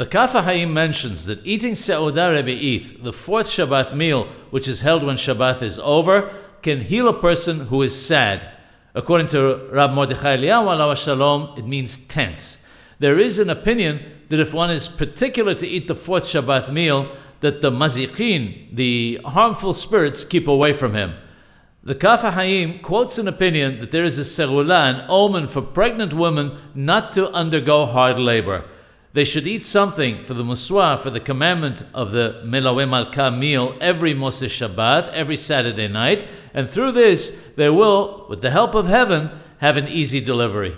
The Kaf HaHaim mentions that eating Seudah Rebi'ith, the fourth Shabbat meal, which is held when Shabbat is over, can heal a person who is sad. According to Rab Mordechai Eliyahu Shalom, it means tense. There is an opinion that if one is particular to eat the fourth Shabbat meal, that the mazikin, the harmful spirits, keep away from him. The Kaf HaHaim quotes an opinion that there is a seghula, an omen for pregnant women not to undergo hard labor. They should eat something for the muswa, for the commandment of the Melaweh Malka meal every Moshe Shabbat, every Saturday night, and through this they will, with the help of heaven, have an easy delivery.